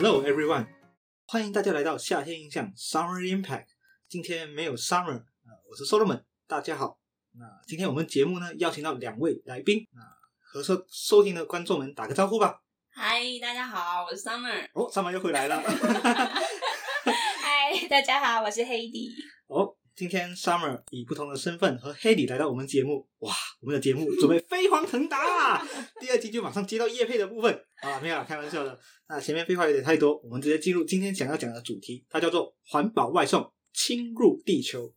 Hello everyone，欢迎大家来到夏天印象 Summer Impact。今天没有 Summer，呃，我是 Solomon，大家好。那今天我们节目呢邀请到两位来宾，那和收收听的观众们打个招呼吧。嗨，大家好，我是 Summer。哦，Summer 又回来了。嗨，大家好，我是 Hedy。哦，今天 Summer 以不同的身份和 Hedy 来到我们节目，哇，我们的节目准备飞黄腾达，第二集就马上接到叶配的部分啊，没有啦，开玩笑的。那前面废话有点太多，我们直接进入今天想要讲的主题，它叫做环保外送侵入地球。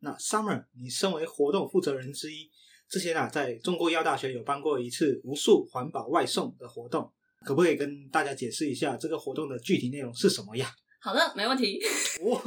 那 Summer，你身为活动负责人之一，之前啊在中国医药大学有办过一次无数环保外送的活动，可不可以跟大家解释一下这个活动的具体内容是什么呀？好的，没问题。哇，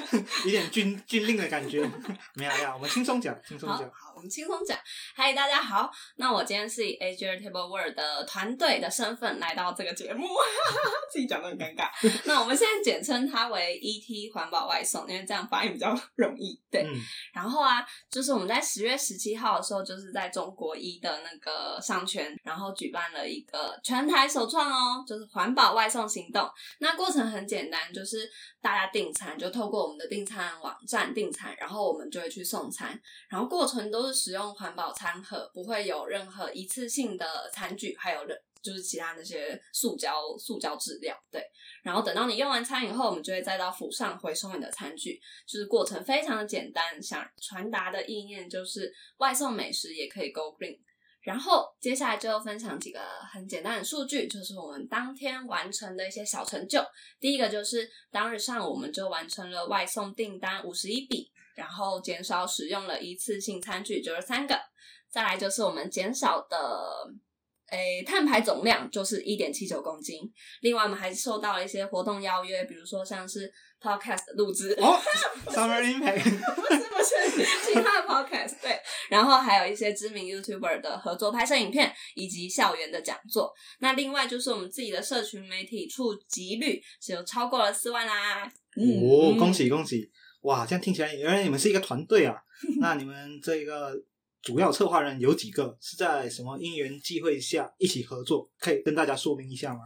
有点军军令的感觉。没有没有，我们轻松讲，轻松，讲。们轻松讲。嗨，大家好，那我今天是以 Azure Table Word 的团队的身份来到这个节目，自己讲的很尴尬。那我们现在简称它为 ET 环保外送，因为这样发音比较容易。对，嗯，然后啊，就是我们在十月十七号的时候，就是在中国一的那个商圈，然后举办了一个全台首创哦，就是环保外送行动。那过程很简单，就是大家订餐，就透过我们的订餐网站订餐，然后我们就会去送餐，然后过程都是使用环保餐盒，不会有任何一次性的餐具，还有任就是其他那些塑胶塑胶质料，对。然后等到你用完餐以后，我们就会再到府上回收你的餐具，就是过程非常的简单。想传达的意念就是外送美食也可以 go green。然后接下来就分享几个很简单的数据，就是我们当天完成的一些小成就。第一个就是当日上午我们就完成了外送订单五十一笔，然后减少使用了一次性餐具就是三个。再来就是我们减少的诶碳排总量就是一点七九公斤。另外我们还受到了一些活动邀约，比如说像是 podcast 的录制，哦，Summer Impact，不是不是 其他的 podcast 对，然后还有一些知名 YouTuber 的合作拍摄影片，以及校园的讲座。那另外就是我们自己的社群媒体触及率是有超过了四万啦。哦，恭喜恭喜！哇，这样听起来原来你们是一个团队啊。那你们这个主要策划人有几个？是在什么因缘际会下一起合作？可以跟大家说明一下吗？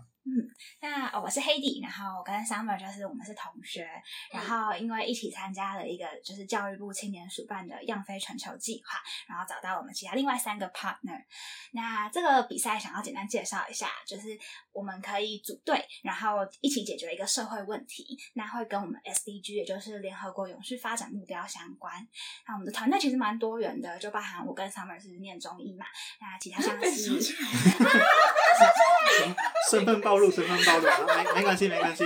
那、哦、我是黑迪，然后我跟 Summer 就是我们是同学，然后因为一起参加了一个就是教育部青年署办的样飞全球计划，然后找到我们其他另外三个 partner。那这个比赛想要简单介绍一下，就是我们可以组队，然后一起解决一个社会问题，那会跟我们 SDG 也就是联合国永续发展目标相关。那我们的团队其实蛮多元的，就包含我跟 Summer 是念中医嘛，那其他像 是。身份暴露，身份暴露，啊没没关系，没关系，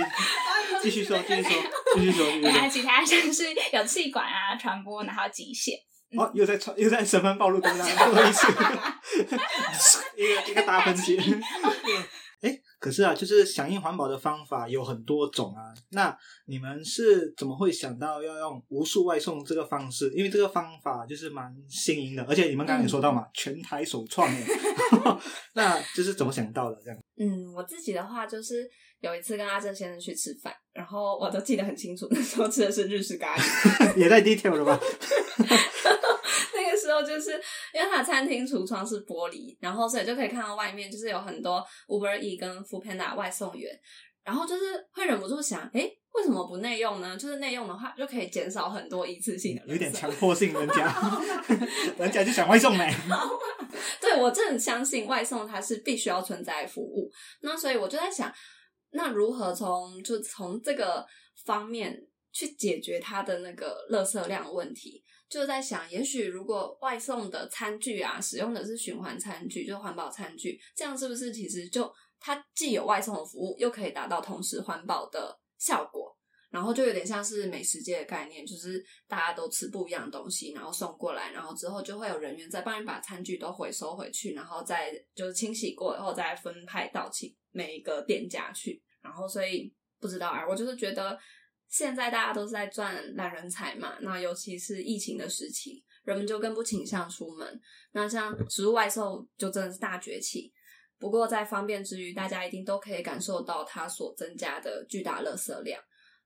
继续说，继续说，继续说，继续然后。其他像是有气管啊、传播，然后极限。哦，又在传，又在身份暴露，刚刚又一次，一个一个大分解。哎，可是啊，就是响应环保的方法有很多种啊。那你们是怎么会想到要用无数外送这个方式？因为这个方法就是蛮新颖的，而且你们刚刚也说到嘛，全台首创耶。那就是怎么想到的这样？嗯，我自己的话就是有一次跟阿正先生去吃饭，然后我都记得很清楚，那时候吃的是日式咖喱。也太 detail 了吧？那个时候就是因为他的餐厅橱窗是玻璃，然后所以就可以看到外面就是有很多 Uber E 跟 f o o Panda 外送员，然后就是会忍不住想，诶，为什么不内用呢？就是内用的话就可以减少很多一次性有点强迫性，人家 人家就想外送呢。对我真的很相信外送它是必须要存在服务，那所以我就在想，那如何从就从这个方面去解决它的那个垃圾量问题？就在想，也许如果外送的餐具啊，使用的是循环餐具，就环保餐具，这样是不是其实就它既有外送的服务，又可以达到同时环保的效果？然后就有点像是美食街的概念，就是大家都吃不一样的东西，然后送过来，然后之后就会有人员再帮你把餐具都回收回去，然后再就是清洗过以后再分派到其每一个店家去。然后所以不知道啊，我就是觉得现在大家都是在赚懒人财嘛，那尤其是疫情的时期，人们就更不倾向出门。那像食物外售就真的是大崛起。不过在方便之余，大家一定都可以感受到它所增加的巨大垃圾量。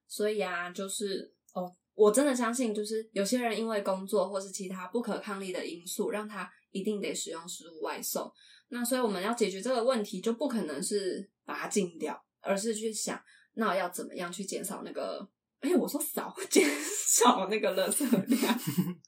所以啊，就是哦，我真的相信，就是有些人因为工作或是其他不可抗力的因素，让他一定得使用食物外送。那所以我们要解决这个问题，就不可能是把它禁掉，而是去想那要怎么样去减少那个？哎，我说少 减少那个垃圾量。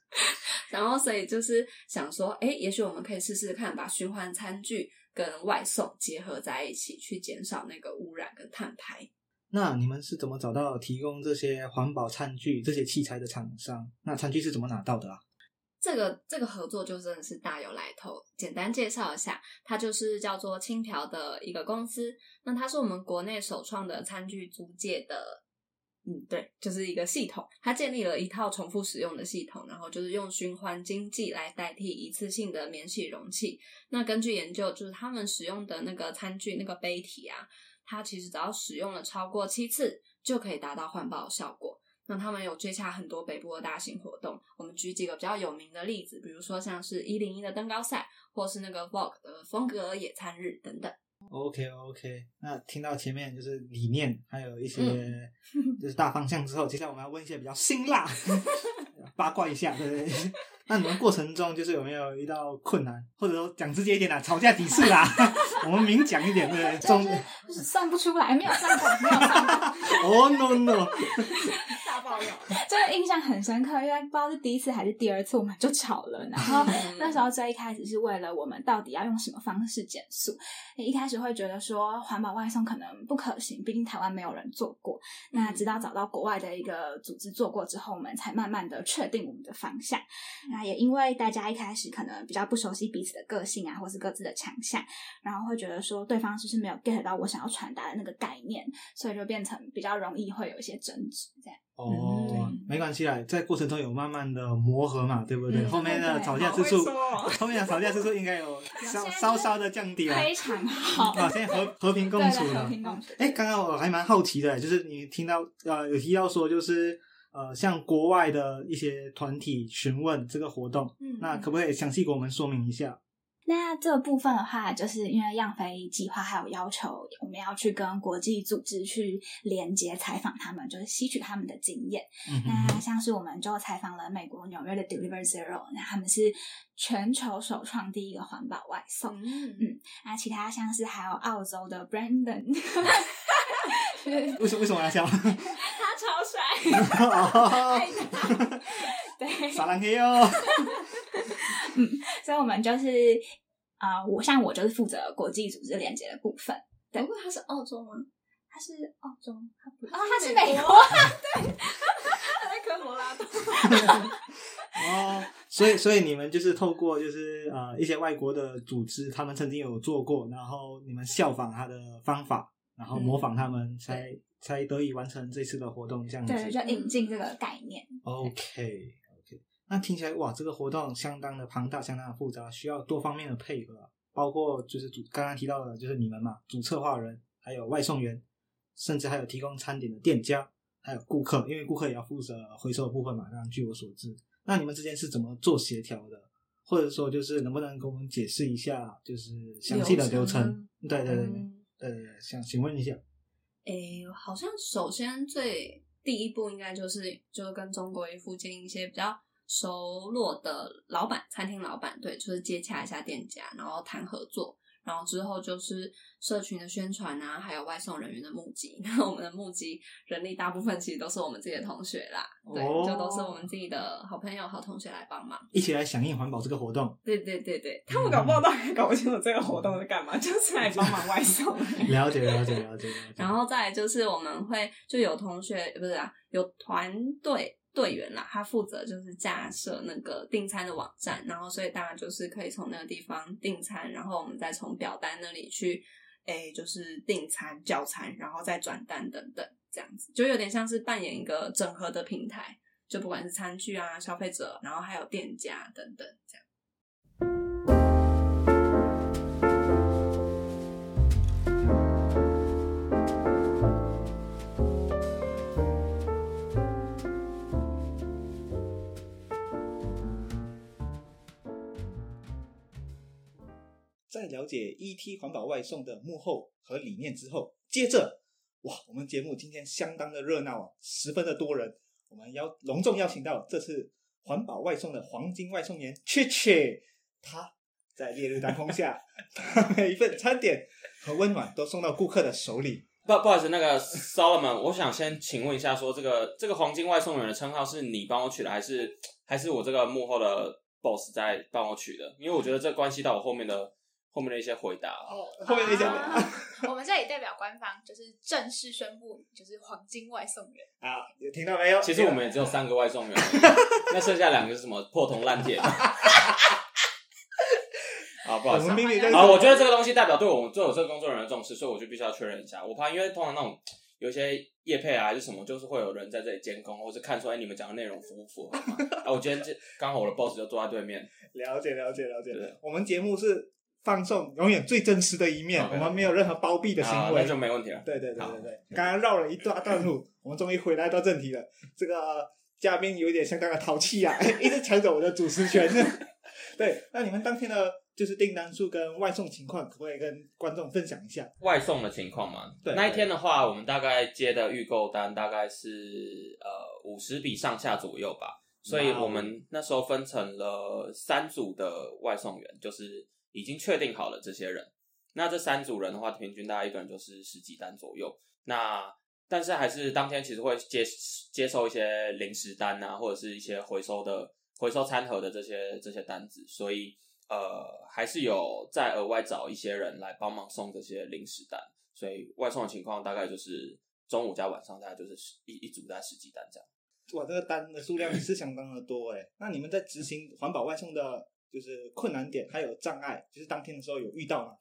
然后，所以就是想说，哎，也许我们可以试试看，把循环餐具跟外送结合在一起，去减少那个污染跟碳排。那你们是怎么找到提供这些环保餐具、这些器材的厂商？那餐具是怎么拿到的啊？这个这个合作就真的是大有来头。简单介绍一下，它就是叫做轻条的一个公司。那它是我们国内首创的餐具租借的。嗯，对，就是一个系统，它建立了一套重复使用的系统，然后就是用循环经济来代替一次性的免洗容器。那根据研究，就是他们使用的那个餐具那个杯体啊，它其实只要使用了超过七次，就可以达到环保效果。那他们有接洽很多北部的大型活动，我们举几个比较有名的例子，比如说像是一零一的登高赛，或是那个 Vogue 的风格野餐日等等。OK OK，那听到前面就是理念，还有一些就是大方向之后，接下来我们要问一些比较辛辣、八卦一下，对不对？那你们过程中就是有没有遇到困难，或者说讲直接一点啦，吵架几次啦？我们明讲一点，对不对？中算不出来，没有算过，没有算过。哦 no no，这个印象很深刻，因为不知道是第一次还是第二次，我们就吵了。然后 那时候最一开始是为了我们到底要用什么方式减速，一开始会觉得说环保外送可能不可行，毕竟台湾没有人做过。那直到找到国外的一个组织做过之后，我们才慢慢的确定我们的方向。那也因为大家一开始可能比较不熟悉彼此的个性啊，或是各自的强项，然后会觉得说对方是不是没有 get 到我想要传达的那个概念，所以就变成比较容易会有一些争执这样。哦，没关系啦，在过程中有慢慢的磨合嘛，对不对？嗯后面的吵架次数 后面的吵架次数应该有稍稍稍的降低了。非常好，啊，现在和和平共对对处了和。平共处。哎，刚刚我还蛮好奇的，就是你听到呃有提到说，就是呃像国外的一些团体询问这个活动，嗯那可不可以详细给我们说明一下？那这部分的话，就是因为样飞计划还有要求，我们要去跟国际组织去连接采访他们，就是吸取他们的经验。嗯那，像是我们就采访了美国纽约的 Deliver Zero，那他们是全球首创第一个环保外送。嗯嗯，那其他像是还有澳洲的 Brandon，是 为什么为什么要笑？他超帅，哦对，撒浪嘿哦，所以我们就是啊、呃我像我就是负责国际组织连接的部分。对不过他是澳洲吗？他是澳洲，他不啊他是美美国对，他在科罗拉多。哦，所以所以你们就是透过就是呃一些外国的组织，他们曾经有做过，然后你们效仿他的方法，然后模仿他们，才才得以完成这次的活动，这样子。对，就引进这个概念。OK，那听起来哇，这个活动相当的庞大，相当的复杂，需要多方面的配合啊，包括就是主刚刚提到的，就是你们嘛，主策划人，还有外送员，甚至还有提供餐点的店家，还有顾客，因为顾客也要负责回收的部分嘛。刚刚据我所知，那你们之间是怎么做协调的？或者说，就是能不能给我们解释一下，就是详细的流程？对对对对嗯对对，想请问一下。诶，好像首先最第一步应该就是就是跟中国一附近一些比较熟络的老板、餐厅老板，对，就是接洽一下店家，然后谈合作，然后之后就是社群的宣传啊，还有外送人员的募集。那我们的募集人力大部分其实都是我们自己的同学啦，对，哦就都是我们自己的好朋友、好同学来帮忙。一起来响应环保这个活动，对对对对，他们搞不好都还搞不清楚这个活动是干嘛，就是来帮忙外送。了解了解了解了解。然后再来就是我们会就有同学不是啊，有团队队员啦，他负责就是架设那个订餐的网站，然后所以大家就是可以从那个地方订餐，然后我们再从表单那里去，诶，就是订餐、叫餐，然后再转单等等，这样子就有点像是扮演一个整合的平台，就不管是餐具啊、消费者，然后还有店家等等这样。在了解 ET 环保外送的幕后和理念之后，接着，哇，我们节目今天相当的热闹啊，十分的多人。我们邀隆重邀请到这次环保外送的黄金外送员切切，他在烈日当空下，把每一份餐点和温暖都送到顾客的手里。不不好意思，那个 Solomon，我想先请问一下，说这个这个黄金外送员的称号是你帮我取的，还是还是我这个幕后的 boss 在帮我取的？因为我觉得这关系到我后面的后面的一些回答。哦，后面那讲啊我们这里代表官方就是正式宣布，就是黄金外送员。啊，有听到没有？其实我们也只有三个外送员，那剩下两个是什么破铜烂铁？啊，不好意思我们。明明好，我觉得这个东西代表对我们对我这个工作人员的重视，所以我就必须要确认一下。我怕，因为通常那种有一些业配啊还是什么，就是会有人在这里监控，或是看出来你们讲的内容符不符合嘛。啊，我今天这刚好我的 boss 就坐在对面，了解了解了解对。我们节目是放送永远最真实的一面我们没有任何包庇的啊行为那。就没问题了。对对对对对，刚刚绕了一大段路，我们终于回来到正题了。这个嘉宾有点相当的淘气啊，一直抢走我的主持权。对，那你们当天的就是订单数跟外送情况，可不可以跟观众分享一下？外送的情况嘛，对那一天的话，我们大概接的预购单大概是呃五十笔上下左右吧，所以我们那时候分成了三组的外送员，就是已经确定好了这些人。那这三组人的话，平均大概一个人就是十几单左右。那但是还是当天其实会接接受一些临时单啊，或者是一些回收的回收餐盒的这些这些单子，所以呃还是有再额外找一些人来帮忙送这些临时单，所以外送的情况大概就是中午加晚上大概就是一一组在十几单这样。哇，这个单的数量是相当的多哎。那你们在执行环保外送的，就是困难点还有障碍，就是当天的时候有遇到吗？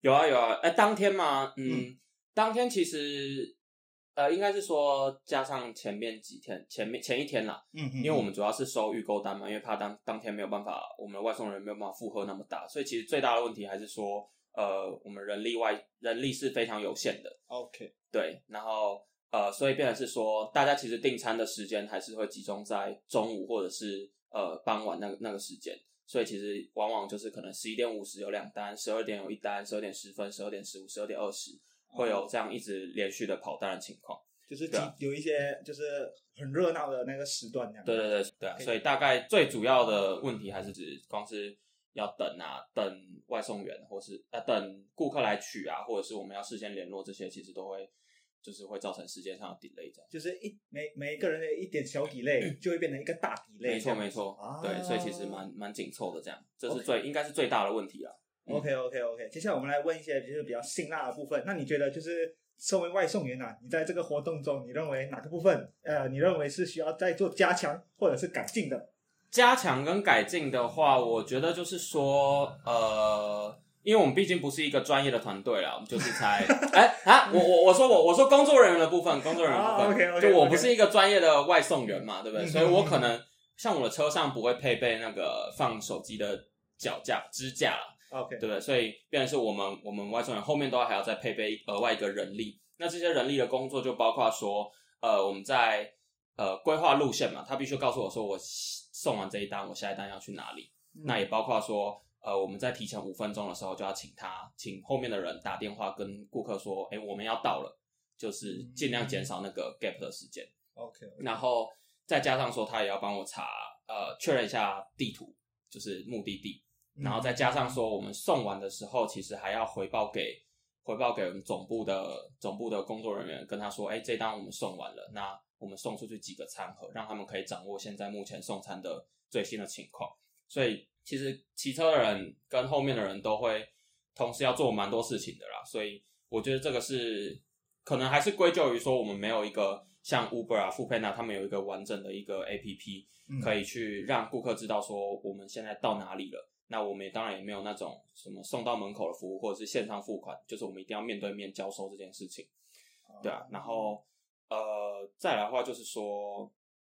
有啊有啊，哎、当天吗？嗯，嗯当天其实呃，应该是说加上前面几天，前面前一天啦，嗯因为我们主要是收预购单嘛，因为怕当当天没有办法，我们的外送人没有办法负荷那么大，所以其实最大的问题还是说，呃，我们人力外人力是非常有限的，OK，对，然后呃，所以变成是说，大家其实订餐的时间还是会集中在中午或者是呃傍晚那个那个时间，所以其实往往就是可能十一点五十有两单，十二点有一单，十二点十分、十二点十五、十二点二十会有这样一直连续的跑单的情况。就是有一些就是很热闹的那个时段这样。对对对对啊，所以大概最主要的问题还是指光是要等啊，等外送员，或是呃等顾客来取啊，或者是我们要事先联络这些，其实都会就是会造成时间上的 delay 这样。就是一每每一个人的一点小 delay 就会变成一个大 delay。没错没错，啊对，所以其实蛮蛮紧凑的这样，这是最应该是最大的问题了。OK OK OK，接下来我们来问一些就是比较辛辣的部分。那你觉得就是身为外送员啊，你在这个活动中，你认为哪个部分呃，你认为是需要再做加强或者是改进的？加强跟改进的话，我觉得就是说，呃，因为我们毕竟不是一个专业的团队啦，我们就是猜，哎、啊，我我我说我我说工作人员的部分，工作人员的部分，就我不是一个专业的外送员嘛，对不对？嗯所以我可能像我的车上不会配备那个放手机的脚架支架啦，OK，对不对？所以变成是我们我们外送员后面都还要再配备额外一个人力。那这些人力的工作就包括说，呃，我们在呃规划路线嘛，他必须告诉我说我送完这一单，我下一单要去哪里。嗯那也包括说，呃，我们在提前五分钟的时候就要请他，请后面的人打电话跟顾客说，哎，我们要到了，就是尽量减少那个 gap 的时间。OK，然后再加上说，他也要帮我查，呃，确认一下地图，就是目的地。嗯然后再加上说，我们送完的时候，其实还要回报给回报给我们总部的总部的工作人员，跟他说，哎，这单我们送完了，那我们送出去几个餐盒，让他们可以掌握现在目前送餐的最新的情况。所以其实骑车的人跟后面的人都会同时要做蛮多事情的啦，所以我觉得这个是可能还是归咎于说我们没有一个像 Uber 啊、富 p a n a 他们有一个完整的一个 APP，嗯可以去让顾客知道说我们现在到哪里了。那我们也当然也没有那种什么送到门口的服务，或者是线上付款，就是我们一定要面对面交收这件事情。对啊，然后呃，再来的话就是说，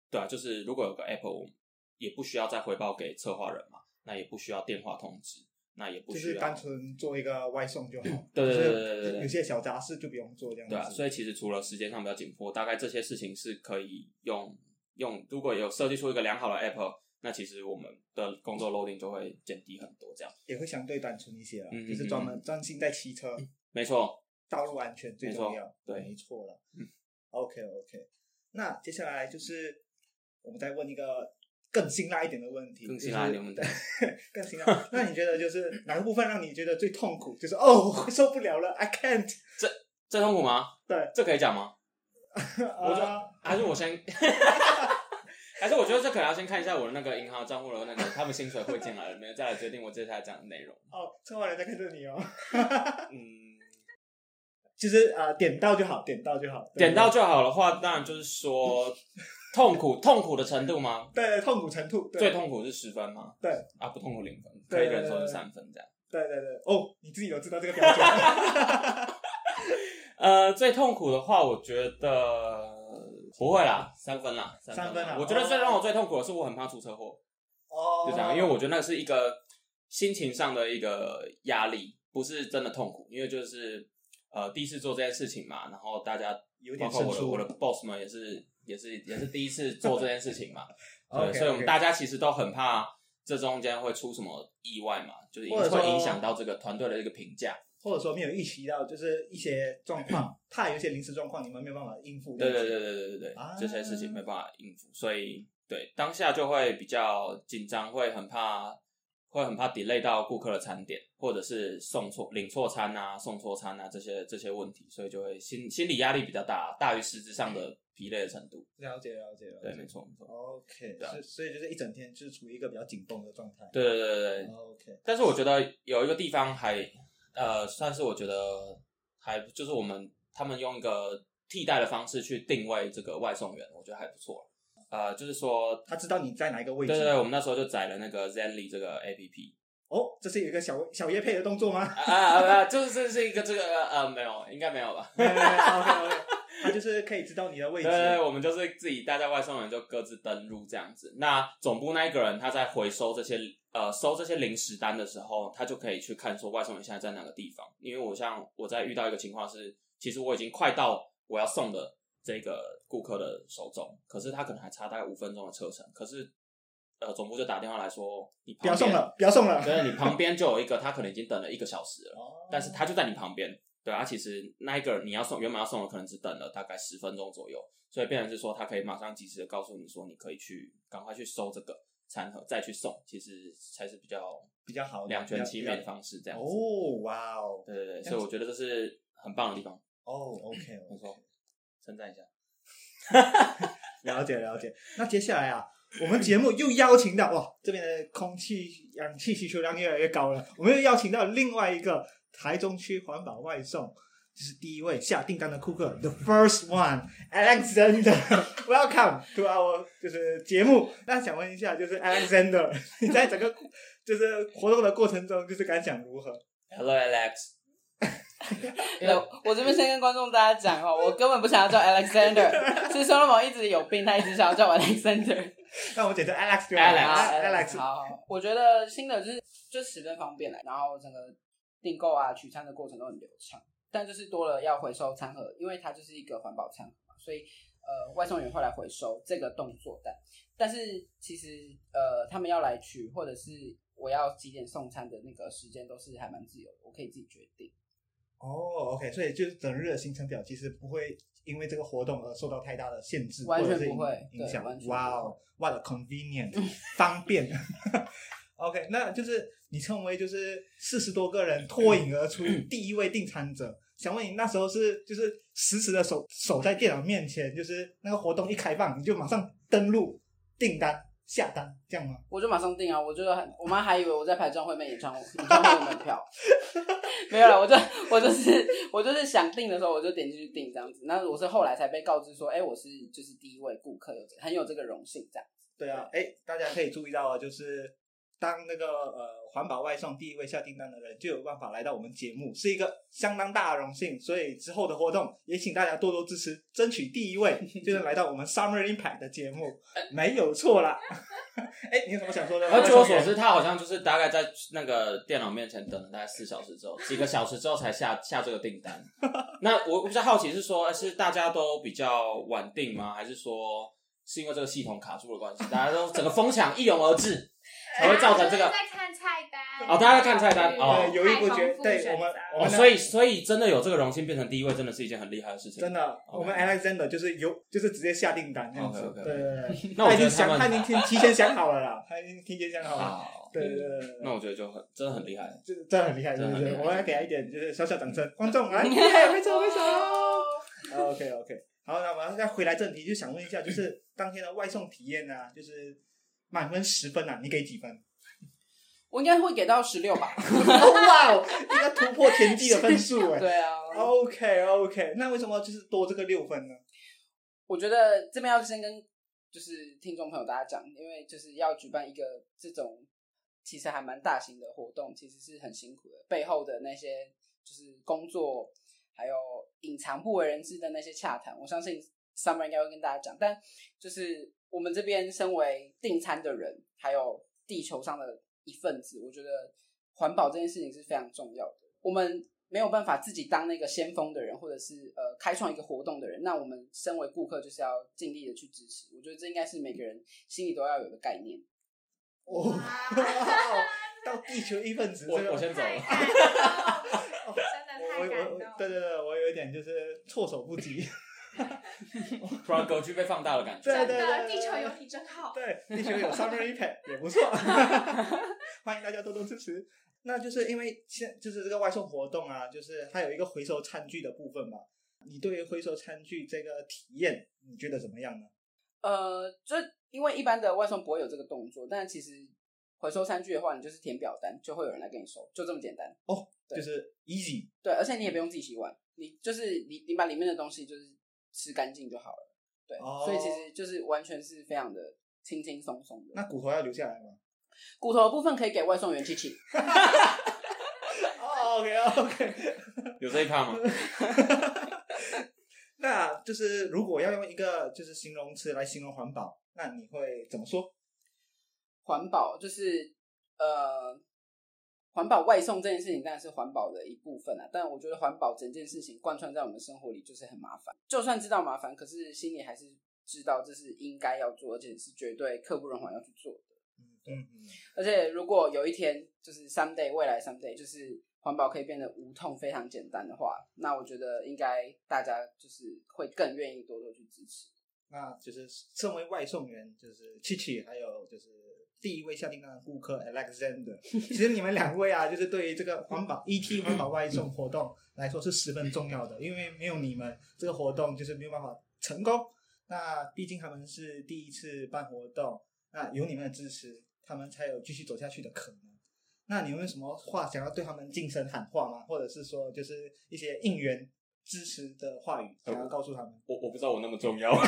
对啊，就是如果有个 App，我们也不需要再回报给策划人嘛，那也不需要电话通知，那也不需要，就是单纯做一个外送就好。对对对对对有些小杂事就不用做这样子。对啊，所以其实除了时间上比较紧迫，大概这些事情是可以用用，如果有设计出一个良好的 App，那其实我们的工作 loading 就会减低很多，这样也会相对单纯一些了，就是专门专心在骑车，没错。道路安全最重要。对没错了。嗯，OK OK。那接下来就是我们再问一个更辛辣一点的问题，更辛辣一点的问题 更辛辣。那你觉得就是哪个部分让你觉得最痛苦？就是哦，我 受不了了，I can't。这这痛苦吗？对，这可以讲吗？我就啊还是我先，还是我觉得这可能要先看一下我的那个银行账户的那个他们薪水汇进来了没有，再来决定我接下来讲的内容。哦，策划人在看着你哦。嗯，其实啊、呃点到就好，点到就好，对点到就好的话，当然就是说痛苦痛苦的程度吗？对对痛苦程度，对最痛苦是十分吗？对啊，不痛苦零分，对可以忍受是三分这样。对对对，哦，你自己有知道这个标准？呃，最痛苦的话，我觉得不会啦，三分啦，三三分啦我觉得最让我最痛苦的是我很怕出车祸，哦，就这样，因为我觉得那是一个心情上的一个压力，不是真的痛苦，因为就是呃第一次做这件事情嘛，然后大家有包括我的我的 boss 们也是也是也是第一次做这件事情嘛，对 OK，所以我们 OK 大家其实都很怕这中间会出什么意外嘛，就是或者说会影响到这个团队的一个评价。或者说没有预期到，就是一些状况，怕有一些临时状况，你们没有办法应付。对对对对对对对，啊这些事情没办法应付，所以对当下就会比较紧张，会很怕，会很怕 delay 到顾客的餐点，或者是送错、领错餐啊、送错餐啊这些这些问题，所以就会心心理压力比较大，大于实质上的疲累的程度。了解了解了解。对，没错没错。OK，对啊所以就是一整天就是处于一个比较紧绷的状态。对对对对对，OK，但是我觉得有一个地方还呃，算是我觉得还就是我们他们用一个替代的方式去定位这个外送员，我觉得还不错。呃，就是说他知道你在哪一个位置。对对对，我们那时候就载了那个 Zenly 这个 A P P 哦，这是有一个小小叶配的动作吗？啊啊啊，就是这是一个这个呃没有，应该没有吧？OK OK，他就是可以知道你的位置。对对，对我们就是自己带在外送员就各自登录这样子。那总部那一个人他在回收这些呃收这些零食单的时候，他就可以去看说外送员现在在哪个地方。因为我像我在遇到一个情况是，其实我已经快到我要送的这个顾客的手中，可是他可能还差大概五分钟的车程，可是呃总部就打电话来说你不要送了，不要送了。对，你旁边就有一个，他可能已经等了一个小时了，哦但是他就在你旁边。对啊，其实那一个你要送原本要送的，可能只等了大概十分钟左右，所以变成是说他可以马上及时的告诉你说，你可以去赶快去收这个餐盒再去送，其实才是比较比较好两全其美的方式这样子。哦，哇哦，对对对，所以我觉得这是很棒的地方，哦，OK，没错，称赞一下。了解了解。那接下来啊，我们节目又邀请到哇，这边的空气氧气需求量越来越高了，我们又邀请到另外一个台中区环保外送。就是第一位下订单的顾客，the first one Alexander。Welcome to our 就是节目。那想问一下，就是 Alexander，你在整个就是活动的过程中，就是感想如何？Hello Alex，对，我这边先跟观众大家讲哦，我根本不想要叫 Alexander，是 Solomon 一直有病，他一直想要叫我 Alexander。那我们简称 Alex 就好 Alex 啊好 Alex。好，我觉得新的就是就十分方便了，然后整个订购啊、取餐的过程都很流畅，但就是多了要回收餐盒，因为它就是一个环保餐盒嘛，所以呃外送员会来回收这个动作但但是其实呃他们要来取或者是我要几点送餐的那个时间都是还蛮自由的，我可以自己决定。哦，OK，所以就是整日的行程表其实不会因为这个活动而受到太大的限制，完全或者是影不会影响哇哦，what a convenient，方便。OK，那就是你成为就是四十多个人脱颖而出第一位订餐者。想问你那时候是就是实时的守守在电脑面前，就是那个活动一开放你就马上登录订单下单这样吗？我就马上订啊！我觉得很，我妈还以为我在排张惠妹演唱会演唱会的门票，没有了，我就我就是我就是想订的时候我就点进去订这样子。那我是后来才被告知说，哎、我是就是第一位顾客，有很有这个荣幸这样。对啊，哎，大家可以注意到啊，就是当那个呃环保外送第一位下订单的人，就有办法来到我们节目，是一个相当大的荣幸。所以之后的活动也请大家多多支持，争取第一位，就是来到我们 Summer Impact 的节目，没有错啦。哎，你有什么想说的？而据我所知，他好像就是大概在那个电脑面前等了大概四小时之后，几个小时之后才下下这个订单。那我我比较好奇是说，是大家都比较晚定吗？还是说是因为这个系统卡住的关系，大家都整个疯抢一涌而至，才会造成这个在看菜单哦大家在看菜单哦对，有一不觉对我们我哦，们的所以所以真的有这个荣幸变成第一位，真的是一件很厉害的事情。真的，我们 Alexander 就是有就是直接下订单这样子对对对，那我他已经想他已经提 提前想好了啦，他已经提前想好了，好，对对对那我觉得就很真的很厉害。这真的很厉害，对不对？真的很厉害我们要给他一点就是小小掌声，观众来，耶拍手拍手。OK OK，好，那我们再回来正题，就想问一下，就是当天的外送体验啊，就是满分十分啊，你给几分？我应该会给到十六吧。哇哦，一个突破田地的分数哎。对啊，OK OK，那为什么就是多这个六分呢？我觉得这边要先跟就是听众朋友大家讲，因为就是要举办一个这种其实还蛮大型的活动，其实是很辛苦的，背后的那些就是工作，还有隐藏不为人知的那些洽谈，我相信 Summer 应该会跟大家讲。但就是我们这边身为订餐的人，还有地球上的一份子，我觉得环保这件事情是非常重要的。我们没有办法自己当那个先锋的人，或者是呃开创一个活动的人，那我们身为顾客就是要尽力的去支持。我觉得这应该是每个人心里都要有的概念。哦，到地球一份子，我我先走了。哦 真我我我对对对，我有一点就是措手不及。突然格局被放大的感觉。对对对，地球有你真好。对，地球有 Summer Impact 也不错，欢迎大家多多支持。那就是因为现就是这个外送活动啊，就是它有一个回收餐具的部分嘛。你对于回收餐具这个体验，你觉得怎么样呢？呃，就因为一般的外送不会有这个动作，但其实回收餐具的话，你就是填表单，就会有人来给你收，就这么简单。哦，对就是 easy 对，而且你也不用自己洗碗，你就是你你把里面的东西就是吃干净就好了。对，哦所以其实就是完全是非常的轻轻松松的。那骨头要留下来吗？骨头的部分可以给外送员七七。哦，OK OK，有这一趴吗？那就是如果要用一个就是形容词来形容环保，那你会怎么说？环保就是呃，环保外送这件事情当然是环保的一部分啊，但我觉得环保整件事情贯穿在我们生活里就是很麻烦。就算知道麻烦，可是心里还是知道这是应该要做，而且是绝对刻不容缓要去做的。嗯嗯，而且如果有一天就是 someday 未来 someday 就是环保可以变得无痛非常简单的话，那我觉得应该大家就是会更愿意多多去支持。那就是身为外送员，就是七七，还有就是第一位下订单的顾客 Alexander。其实你们两位啊，就是对于这个环保 ET 环保外送活动来说是十分重要的，因为没有你们，这个活动就是没有办法成功。那毕竟他们是第一次办活动，那有你们的支持，他们才有继续走下去的可能。那你们有什么话想要对他们晋声喊话吗？或者是说，就是一些应援支持的话语，想要告诉他们？我我不知道我那么重要。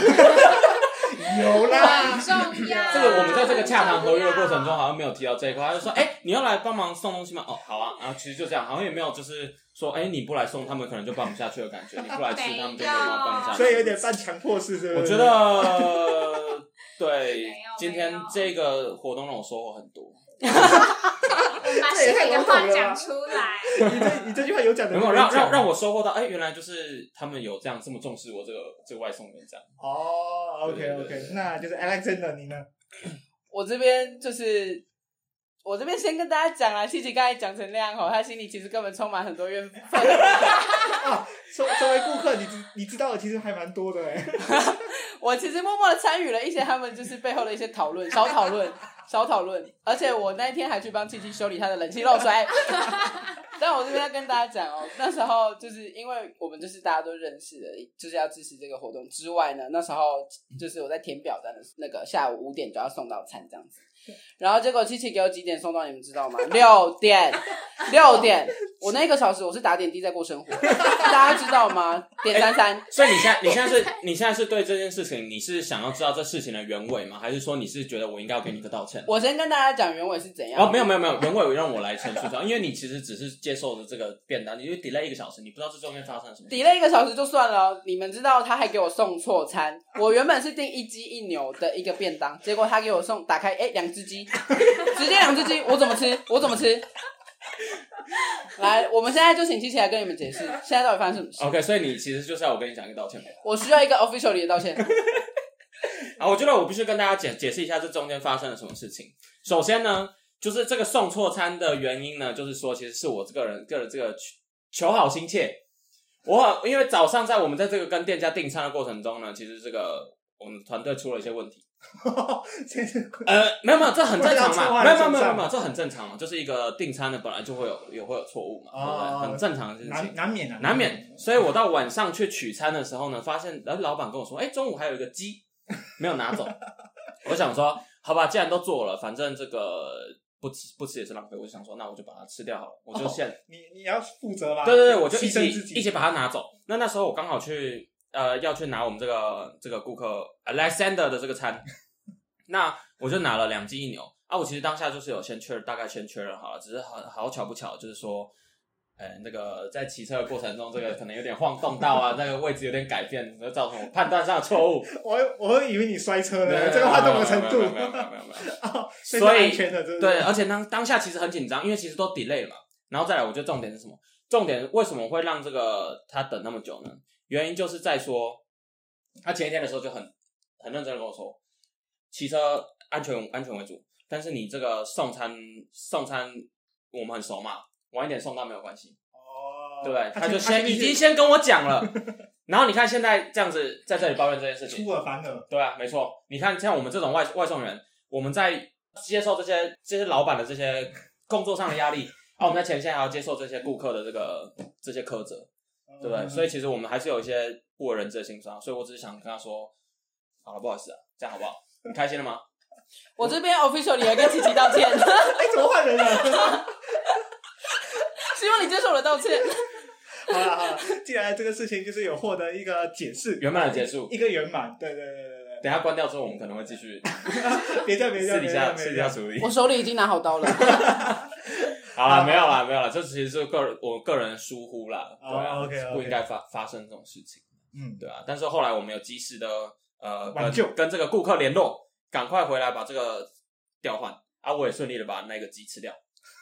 有啦，重要。这个我们在这个洽谈合约的过程中好像没有提到这一块，他就说：“哎、你要来帮忙送东西吗？”哦，好啊。然后其实就这样，好像也没有就是说：“哎、你不来送，他们可能就办不下去的感觉；你不来吃，他们就没有办法办不下去。”所以有点半强迫式，是不是？我觉得 对今天这个活动让我收获很多。把心里的话讲出来。你这你这句话有讲的没有让让让我收获到，哎、原来就是他们有这样这么重视我这个这个外送员这样。哦，OK 对对 OK，那就是 Alexander 你呢？我这边就是，我这边先跟大家讲啊，七七刚才讲成那样吼，他心里其实根本充满很多怨愤。啊，作作为顾客，你知你知道的其实还蛮多的哎。我其实默默的参与了一些他们就是背后的一些讨论，小讨论，小讨论，而且我那一天还去帮七七修理他的冷气漏水。但我这边要跟大家讲哦，那时候就是因为我们就是大家都认识的，就是要支持这个活动之外呢，那时候就是我在填表单的那个下午五点就要送到餐这样子，然后结果七七给我几点送到，你们知道吗？六点，六点，我那一个小时我是打点滴在过生活，大家知道吗？点三三。所以你现在你现在是你现在是对这件事情，你是想要知道这事情的原委吗？还是说你是觉得我应该要给你个道歉？我先跟大家讲原委是怎样。哦，没有没有没有，原委让我来陈述一下，因为你其实只是接受了这个便当，你就 delay 一个小时，你不知道这中间发生了什么。delay 一个小时就算了哦，你们知道他还给我送错餐。我原本是订一鸡一牛的一个便当，结果他给我送打开，哎，两只鸡，直接两只鸡，我怎么吃？我怎么吃？来，我们现在就请七七来跟你们解释，现在到底发生什么事？OK，所以你其实就是要我跟你讲一个道歉。我需要一个 official 的道歉。啊，我觉得我必须跟大家解解释一下这中间发生了什么事情。首先呢，就是这个送错餐的原因呢，就是说其实是我这个人个人这个求好心切。我因为早上在我们在这个跟店家订餐的过程中呢，其实这个我们团队出了一些问题。呃，没有没有，这很正常嘛，没有没有没有没有，这很正常嘛，就是一个订餐的本来就会有也会有错误嘛，对不对？很正常的事情，难难免啊，难免。所以我到晚上去取餐的时候呢，发现哎，老板跟我说，哎，中午还有一个鸡 没有拿走。我想说，好吧，既然都做了，反正这个不吃不吃也是浪费。我就想说，那我就把它吃掉好了，我就现你你要负责吧？对对对，我就一起一起把它拿走。那那时候我刚好去呃要去拿我们这个这个顾客 Alexander 的这个餐，那我就拿了两斤一牛啊。我其实当下就是有先确认，大概先确认好了，只是好好巧不巧，就是说。哎，那个在骑车的过程中，这个可能有点晃动到啊，那个位置有点改变，就造成我判断上的错误。我我会以为你摔车对了，这个晃动的程度，没有没有没有所以安全的，真的对，而且当当下其实很紧张，因为其实都 delay 了嘛。然后再来，我觉得重点是什么？重点为什么会让这个他等那么久呢？原因就是在说，他前一天的时候就很很认真的跟我说，骑车安全安全为主，但是你这个送餐送餐我们很熟嘛，晚一点送到没有关系。哦，对不对？他就先先已经先跟我讲了，然后你看现在这样子在这里抱怨这件事情出，尔反尔，对啊，没错。你看像我们这种外外送员，我们在接受这些这些老板的这些工作上的压力，啊，我们在前线还要接受这些顾客的这个这些苛责，对不对？所以其实我们还是有一些不为人知的心酸，所以我只是想跟他说，好了，不好意思啊，这样好不好？你开心了吗？我这边 official 也跟琪琪道歉，哎，怎么换人了？希望你接受我的道歉。好了好了，既然这个事情就是有获得一个解释，圆满的结束一个圆满，对对对对等下关掉之后，我们可能会继续对，别这样别叫，私底下私底下处理。我手里已经拿好刀了。好了，没有了，没有了，这其实是个人我个人疏忽啦，哦对啊不应该发发生这种事情，嗯，对啊。但是后来我们有及时的呃挽救。跟跟这个顾客联络，赶快回来把这个调换啊，我也顺利的把那个鸡吃掉，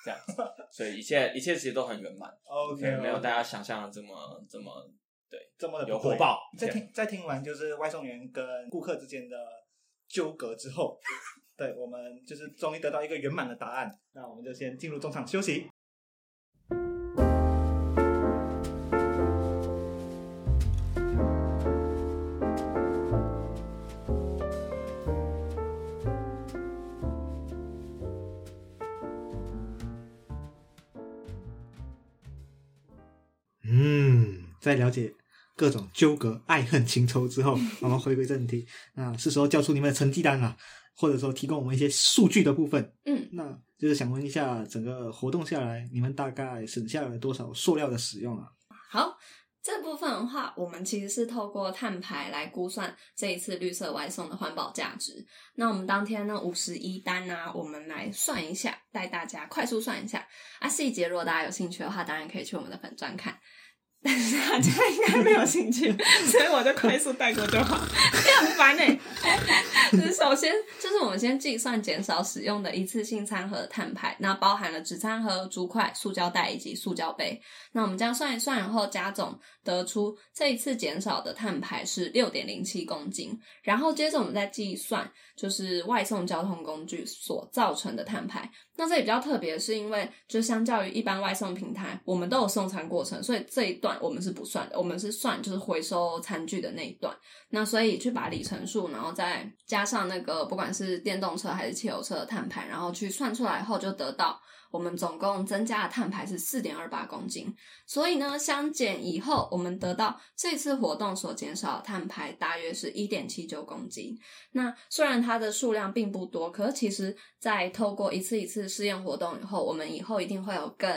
这样子，所以一切一切其实都很圆满，OK，对没有大家想象的这么这么对这么的有火爆。在听在听完就是外送员跟顾客之间的纠葛之后，对我们就是终于得到一个圆满的答案。那我们就先进入中场休息。嗯，在了解各种纠葛、爱恨情仇之后，我们回归正题。那是时候交出你们的成绩单了，或者说提供我们一些数据的部分。嗯，那就是想问一下，整个活动下来，你们大概省下了多少塑料的使用啊？好，这部分的话，我们其实是透过碳排来估算这一次绿色外送的环保价值。那我们当天呢五十一单呢、我们来算一下，带大家快速算一下啊。细节如果大家有兴趣的话，当然可以去我们的粉专看。但是大家应该没有兴趣，所以我就快速带过就好。你很烦哎、就是首先就是我们先计算减少使用的一次性餐盒的碳排，那包含了纸餐盒、竹筷、塑胶袋以及塑胶杯。那我们这样算一算然后，加总得出这一次减少的碳排是六点零七公斤。然后接着我们再计算，就是外送交通工具所造成的碳排。那这里比较特别，是因为就相较于一般外送平台，我们都有送餐过程，所以这一段我们是不算的，我们是算就是回收餐具的那一段。那所以去把里程数，然后再加上那个不管是电动车还是汽油车的碳排，然后去算出来后，就得到我们总共增加的碳排是四点二八公斤。所以呢，相减以后，我们得到这次活动所减少碳排大约是一点七九公斤。那虽然它的数量并不多，可是其实在透过一次一次试验活动以后，我们以后一定会有更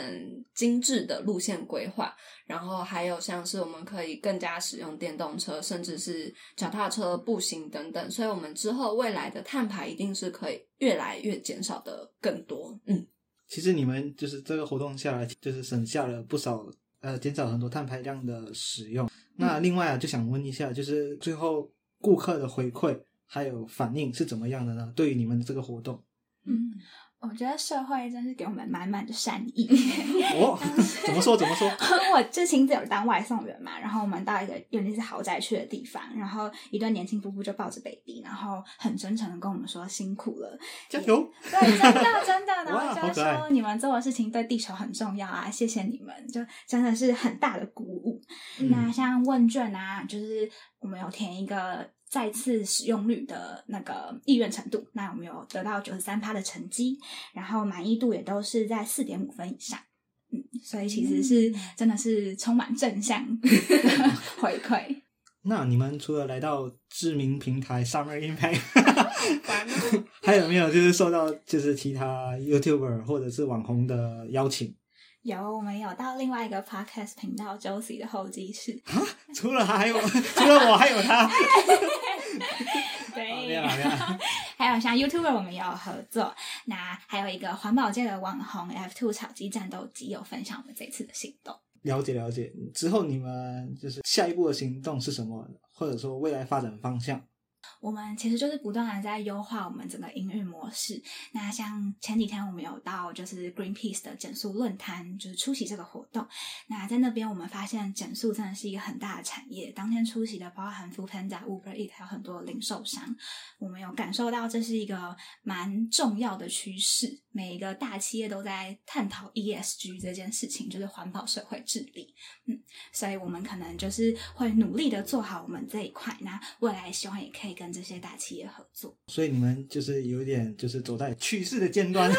精致的路线规划。然后还有像是我们可以更加使用电动车，甚至是脚踏车、步行等等，所以我们之后未来的碳排一定是可以越来越减少的更多。嗯，其实你们就是这个活动下来，就是省下了不少，呃，减少很多碳排量的使用。那另外啊，就想问一下，就是最后顾客的回馈还有反应是怎么样的呢？对于你们的这个活动，嗯，我觉得社会真是给我们满满的善意。哦，怎么说怎么说？我就亲自有当外送员嘛，然后我们到一个有点是豪宅去的地方，然后一对年轻夫妇就抱着 baby，然后很真诚的跟我们说辛苦了，加油！对，真的真的，然哇后就说你们做的事情对地球很重要啊，谢谢你们，就真的是很大的鼓舞。嗯那像问卷啊，就是我们有填一个再次使用率的那个意愿程度，那我们有得到九十三趴的成绩，然后满意度也都是在四点五分以上。嗯，所以其实是真的是充满正向的 回馈。那你们除了来到知名平台 Summer Impact，还有没有就是受到就是其他 YouTuber 或者是网红的邀请？有，我们有到另外一个 podcast 频道 Josie 的候机室，啊除了他还有，除了我还有他。对哦没有没有 还有像 YouTuber 我们也有合作，那还有一个环保界的网红 F Two 炒鸡战斗机有分享我们这次的行动。了解了解，之后你们就是下一步的行动是什么，或者说未来发展方向？我们其实就是不断的在优化我们整个营运模式。那像前几天我们有到就是 Greenpeace 的减速论坛，就是出席这个活动。那在那边我们发现减速真的是一个很大的产业。当天出席的包含 f o o Panda、Uber Eat 还有很多零售商，我们有感受到这是一个蛮重要的趋势。每一个大企业都在探讨 ESG 这件事情，就是环保社会治理。嗯，所以我们可能就是会努力的做好我们这一块。那未来希望也可以跟这些大企业合作。所以你们就是有一点就是走在趋势的尖端，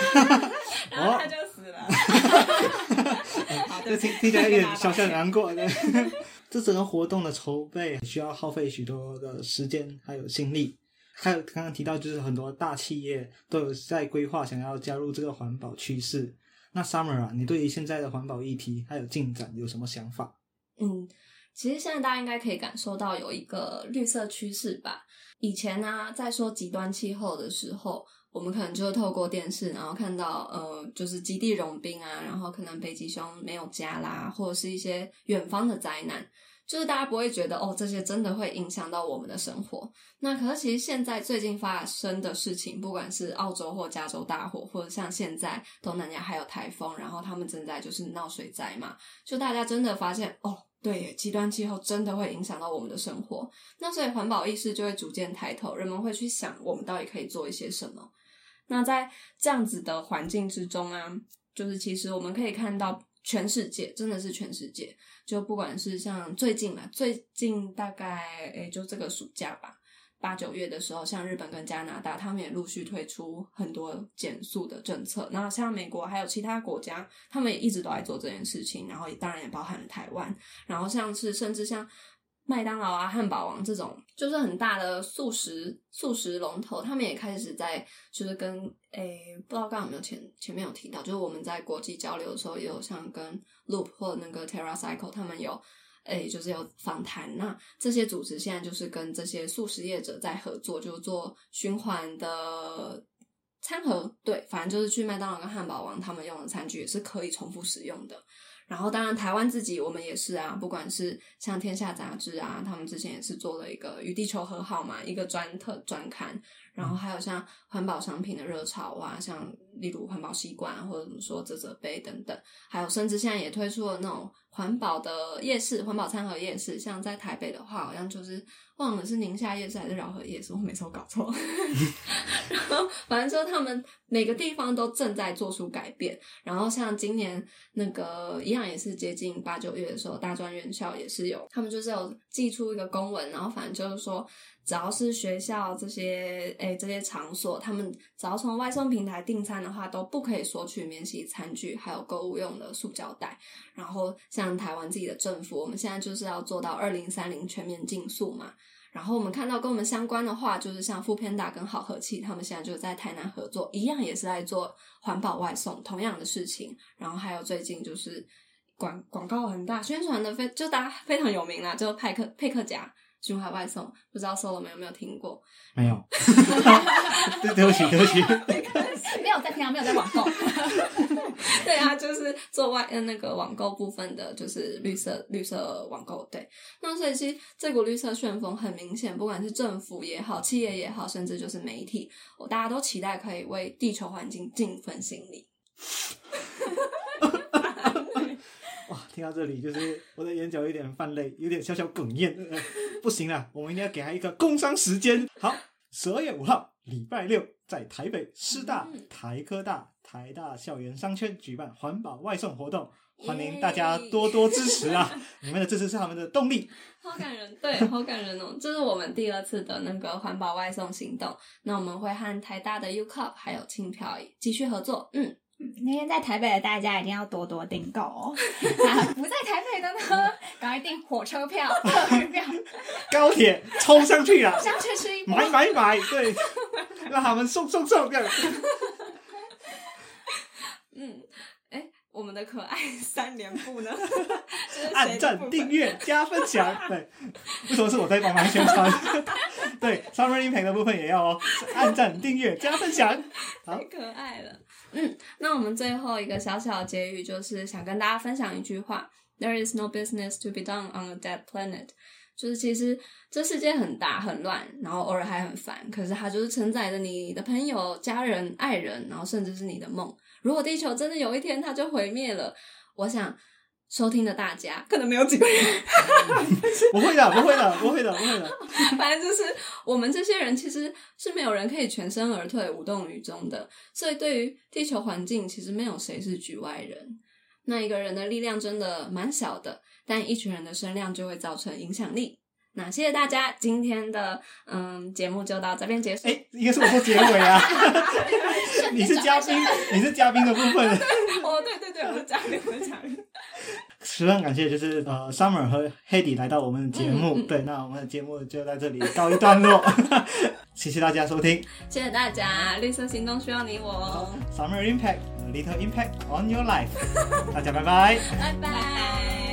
然后他就死了。好这听听起来有点小小难过。对 这整个活动的筹备需要耗费许多的时间还有心力。还有刚刚提到，就是很多大企业都有在规划想要加入这个环保趋势。那 Summer 啊，你对于现在的环保议题还有进展有什么想法？嗯，其实现在大家应该可以感受到有一个绿色趋势吧。以前呢、在说极端气候的时候，我们可能就会透过电视，然后看到呃，就是极地融冰啊，然后可能北极熊没有家啦，或者是一些远方的灾难。就是大家不会觉得哦，这些真的会影响到我们的生活。那可是其实现在最近发生的事情，不管是澳洲或加州大火，或者像现在东南亚还有台风，然后他们正在就是闹水灾嘛，就大家真的发现哦，对，极端气候真的会影响到我们的生活。那所以环保意识就会逐渐抬头，人们会去想我们到底可以做一些什么。那在这样子的环境之中啊，就是其实我们可以看到全世界，真的是全世界，就不管是像最近嘛，最近大概诶就这个暑假吧，八九月的时候，像日本跟加拿大，他们也陆续推出很多减速的政策。那像美国还有其他国家，他们也一直都在做这件事情，然后也当然也包含了台湾。然后像是甚至像麦当劳啊、汉堡王这种，就是很大的素食素食龙头，他们也开始在就是跟诶，不知道刚刚有没有前前面有提到，就是我们在国际交流的时候，也有像跟 Loop 或那个 TerraCycle 他们有。诶，就是有访谈，那这些组织现在就是跟这些素食业者在合作，就做循环的餐盒，对，反正就是去麦当劳跟汉堡王他们用的餐具也是可以重复使用的。然后，当然台湾自己我们也是啊，不管是像《天下》杂志啊，他们之前也是做了一个与地球和好嘛，一个专特专刊。然后还有像环保商品的热潮啊，像例如环保吸管啊，或者说折折杯等等，还有甚至现在也推出了那种环保的夜市，环保餐盒夜市。像在台北的话，好像就是忘了是宁夏夜市还是饶河夜市，我每次都搞错。然后反正就他们每个地方都正在做出改变。然后像今年那个一样也是接近八九月的时候，大专院校也是有，他们就是有寄出一个公文，然后反正就是说。只要是学校这些诶这些场所，他们只要从外送平台订餐的话，都不可以索取免洗餐具，还有购物用的塑胶袋。然后像台湾自己的政府，我们现在就是要做到二零三零全面禁塑嘛。然后我们看到跟我们相关的话，就是像富偏达跟好和气，他们现在就在台南合作，一样也是在做环保外送同样的事情。然后还有最近就是广广告很大，宣传的非就大家非常有名啦，就派克佩克夹。循环外送，不知道 Solo 们有没有听过？没有，对，对不起，对不起。没有在平常没有在网购，对啊，就是做外呃那个网购部分的，就是绿色绿色网购。对，那所以其实这股绿色旋风很明显，不管是政府也好，企业也好，甚至就是媒体，我大家都期待可以为地球环境尽一份心力。哇，听到这里就是我的眼角有点泛泪，有点小小哽咽。呃不行了，我们一定要给他一个工商时间。好，十二月五号，礼拜六，在台北师大、嗯台科大、台大校园商圈举办环保外送活动，欢迎大家多多支持啊！你们的支持是他们的动力。好感人，对，好感人哦！这是我们第二次的那个环保外送行动，那我们会和台大的 U Cup 还有轻漂继续合作。嗯，那天在台北的大家一定要多多订购哦。啊 不在台北的呢，赶快订火车票、客运票，高铁冲上去了，上去吃一波。买买买，对，让他们送送送这样。嗯，哎，我们的可爱三连部呢？按赞、订阅、加分享。对，为什么是我在帮忙宣传？对，Summer Impact 的部分也要哦，按赞、订阅、加分享。好太，可爱了。嗯，那我们最后一个小小结语就是想跟大家分享一句话：There is no business to be done on a dead planet。就是其实这世界很大很乱，然后偶尔还很烦，可是它就是承载着你的朋友、家人、爱人，然后甚至是你的梦。如果地球真的有一天它就毁灭了，我想收听的大家可能没有几个人，不会的，不会的，不会的，不会的。反正就是我们这些人其实是没有人可以全身而退、无动于衷的，所以对于地球环境，其实没有谁是局外人。那一个人的力量真的蛮小的，但一群人的声量就会造成影响力。那谢谢大家，今天的嗯节目就到这边结束。哎，应该是我做结尾啊。你是嘉宾，你是嘉宾的部分。哦，对对对，我是嘉宾，我是嘉宾。十分感谢，就是呃，Summer 和 Hedy 来到我们的节目。对，那我们的节目就在这里告一段落。谢谢大家收听谢谢大家，绿色行动需要你我哦，Summer Impact，a little impact on your life。大家拜拜。拜拜。